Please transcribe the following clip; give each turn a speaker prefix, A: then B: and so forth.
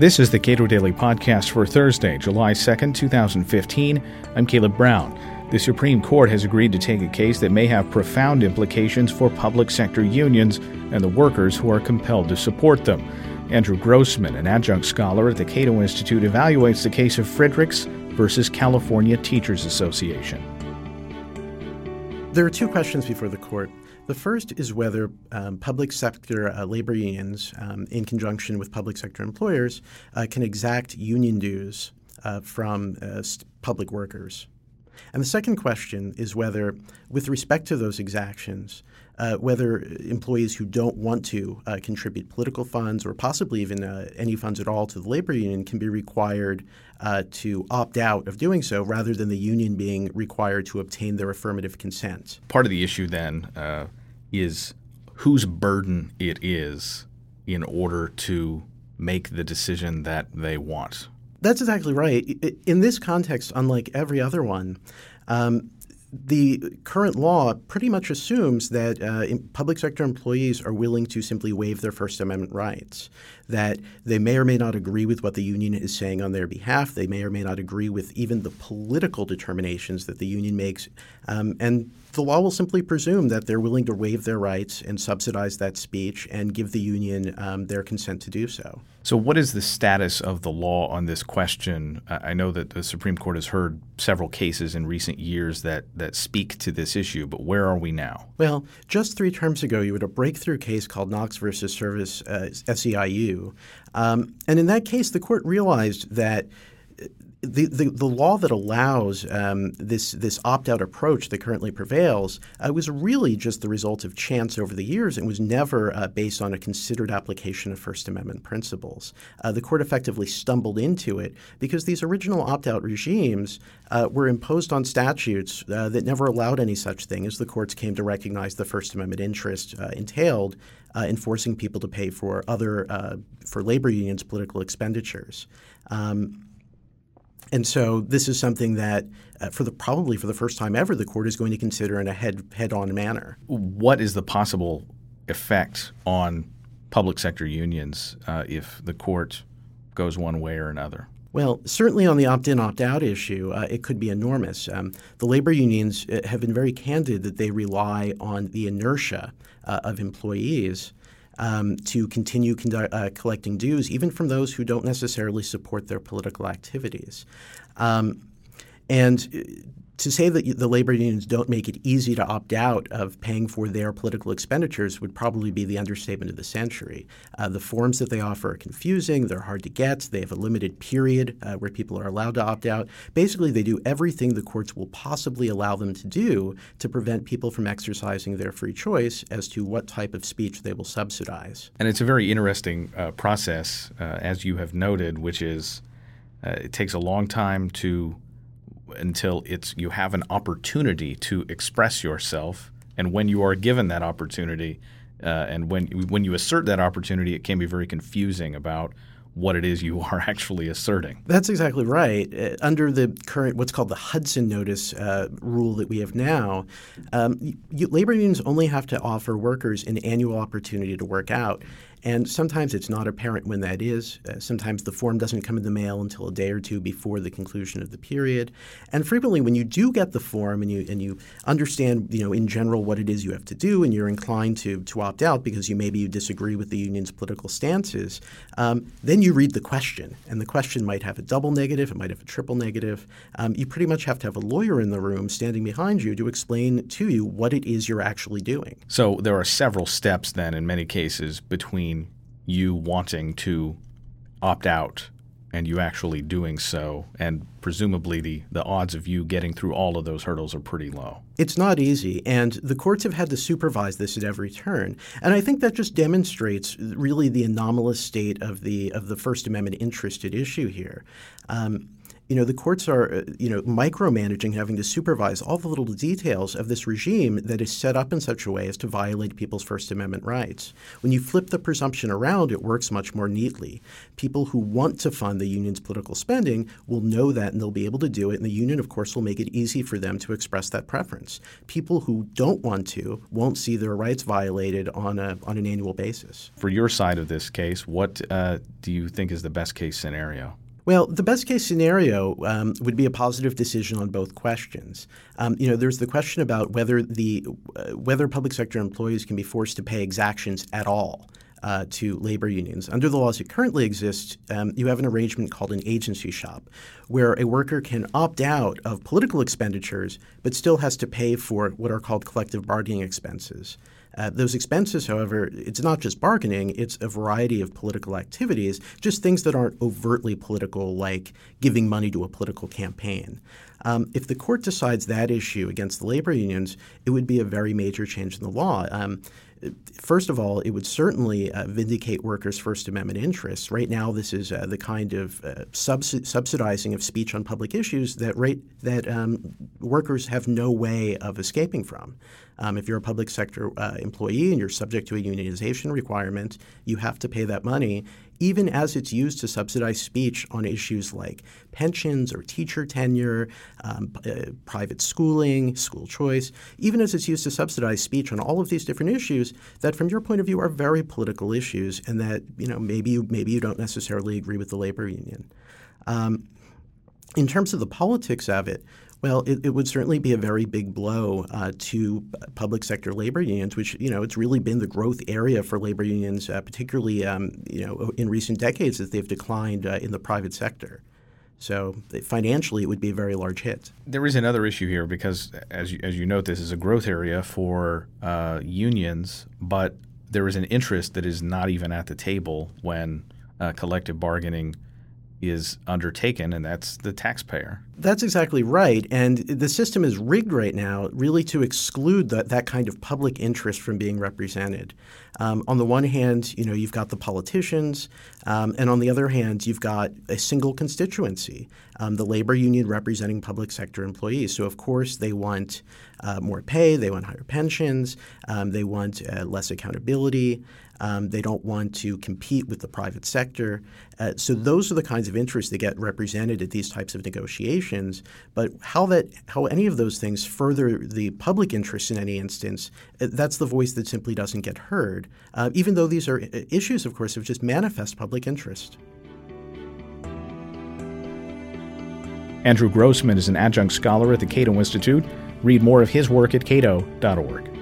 A: This is the Cato Daily Podcast for Thursday, July 2nd, 2015. I'm Caleb Brown. The Supreme Court has agreed to take a case that may have profound implications for public sector unions and the workers who are compelled to support them. Andrew Grossman, an adjunct scholar at the Cato Institute, evaluates the case of Friedrichs versus California Teachers Association.
B: There are two questions before the court. The first is whether um, public sector uh, labor unions, um, in conjunction with public sector employers, uh, can exact union dues uh, from uh, public workers. And the second question is whether, with respect to those exactions, uh, whether employees who don't want to uh, contribute political funds or possibly even any funds at all to the labor union can be required to opt out of doing so rather than the union being required to obtain their affirmative consent.
A: Part of the issue then is whose burden it is in order to make the decision that they want.
B: That's exactly right. In this context, unlike every other one, um, the current law pretty much assumes that uh, public sector employees are willing to simply waive their First Amendment rights, that they may or may not agree with what the union is saying on their behalf, they may or may not agree with even the political determinations that the union makes, um, and the law will simply presume that they're willing to waive their rights and subsidize that speech and give the union um, their consent to do so.
A: So, what is the status of the law on this question? I know that the Supreme Court has heard several cases in recent years that, that speak to this issue, but where are we now?
B: Well, just three terms ago, you had a breakthrough case called Knox versus Service uh, SEIU. Um, and in that case, the court realized that the, the, the, law that allows um, this this opt out approach that currently prevails uh, was really just the result of chance over the years and was never uh, based on a considered application of First Amendment principles. Uh, the court effectively stumbled into it because these original opt out regimes uh, were imposed on statutes uh, that never allowed any such thing as the courts came to recognize the First Amendment interest uh, entailed in forcing people to pay for other for labor unions political expenditures. Um, and so this is something that, uh, for the probably for the first time ever, the court is going to consider in a head head on manner.
A: What is the possible effect on public sector unions uh, if the court goes one way or another?
B: Well, certainly on the opt in, opt out issue, uh, it could be enormous. Um, the labor unions uh, have been very candid that they rely on the inertia uh, of employees um, to continue uh, collecting dues, even from those who don't necessarily support their political activities. Um, and to say that the labor unions don't make it easy to opt out of paying for their political expenditures would probably be the understatement of the century. Uh, the forms that they offer are confusing, they're hard to get, they have a limited period uh, where people are allowed to opt out. Basically, they do everything the courts will possibly allow them to do to prevent people from exercising their free choice as to what type of speech they will subsidize.
A: And it's a very interesting uh, process, uh, as you have noted, which is uh, it takes a long time to until it's you have an opportunity to express yourself, and when you are given that opportunity, uh, and when when you assert that opportunity, it can be very confusing about what it is you are actually asserting.
B: That's exactly right. Uh, under the current, what's called the Hudson Notice uh, rule that we have now, um, you, labor unions only have to offer workers an annual opportunity to work out. And sometimes it's not apparent when that is. Uh, sometimes the form doesn't come in the mail until a day or two before the conclusion of the period. And frequently, when you do get the form and you and you understand, you know, in general what it is you have to do, and you're inclined to to opt out because you maybe you disagree with the union's political stances, um, then you read the question, and the question might have a double negative, it might have a triple negative. Um, you pretty much have to have a lawyer in the room standing behind you to explain to you what it is you're actually doing.
A: So there are several steps then, in many cases, between between you wanting to opt out and you actually doing so, and presumably the, the odds of you getting through all of those hurdles are pretty low.
B: It's not easy, and the courts have had to supervise this at every turn. And I think that just demonstrates really the anomalous state of the of the First Amendment interest at issue here. Um, you know, the courts are, uh, you know, micromanaging, having to supervise all the little details of this regime that is set up in such a way as to violate people's First Amendment rights. When you flip the presumption around, it works much more neatly. People who want to fund the union's political spending will know that and they'll be able to do it. And the union, of course, will make it easy for them to express that preference. People who don't want to won't see their rights violated on a on an annual basis.
A: For your side of this case, what uh, do you think is the best case scenario?
B: Well, the best case scenario um, would be a positive decision on both questions. Um, you know, there's the question about whether the uh, whether public sector employees can be forced to pay exactions at all. Uh, to labor unions. Under the laws that currently exist, um, you have an arrangement called an agency shop, where a worker can opt out of political expenditures but still has to pay for what are called collective bargaining expenses. Uh, those expenses, however, it's not just bargaining, it's a variety of political activities, just things that aren't overtly political, like giving money to a political campaign. Um, if the court decides that issue against the labor unions, it would be a very major change in the law. Um, First of all, it would certainly uh, vindicate workers' First Amendment interests. Right now, this is uh, the kind of uh, subs- subsidizing of speech on public issues that right, that um, workers have no way of escaping from. Um, if you're a public sector uh, employee and you're subject to a unionization requirement, you have to pay that money, even as it's used to subsidize speech on issues like pensions or teacher tenure, um, uh, private schooling, school choice, even as it's used to subsidize speech on all of these different issues that, from your point of view, are very political issues, and that you know maybe you maybe you don't necessarily agree with the labor union. Um, in terms of the politics of it, well, it, it, would certainly be a very big blow uh, to public sector labor unions, which you know it's really been the growth area for labor unions, uh, particularly um, you know in recent decades as they've declined uh, in the private sector. So financially, it would be a very large hit.
A: There is another issue here because, as you, as you note, this is a growth area for uh, unions, but there is an interest that is not even at the table when uh, collective bargaining is undertaken, and that's the taxpayer.
B: That's exactly right. And the system is rigged right now really to exclude that, that kind of public interest from being represented. Um, on the one hand, you know, you've got the politicians, um, and on the other hand, you've got a single constituency, um, the labor union representing public sector employees. So, of course, they want uh, more pay, they want higher pensions, um, they want uh, less accountability. Um, they don't want to compete with the private sector. Uh, so those are the kinds of interests that get represented at these types of negotiations. But how that how any of those things further the public interest in any instance, uh, that's the voice that simply doesn't get heard. Uh, even though these are uh, issues, of course, of just manifest public interest.
A: Andrew Grossman is an adjunct scholar at the Cato Institute. Read more of his work at cato.org.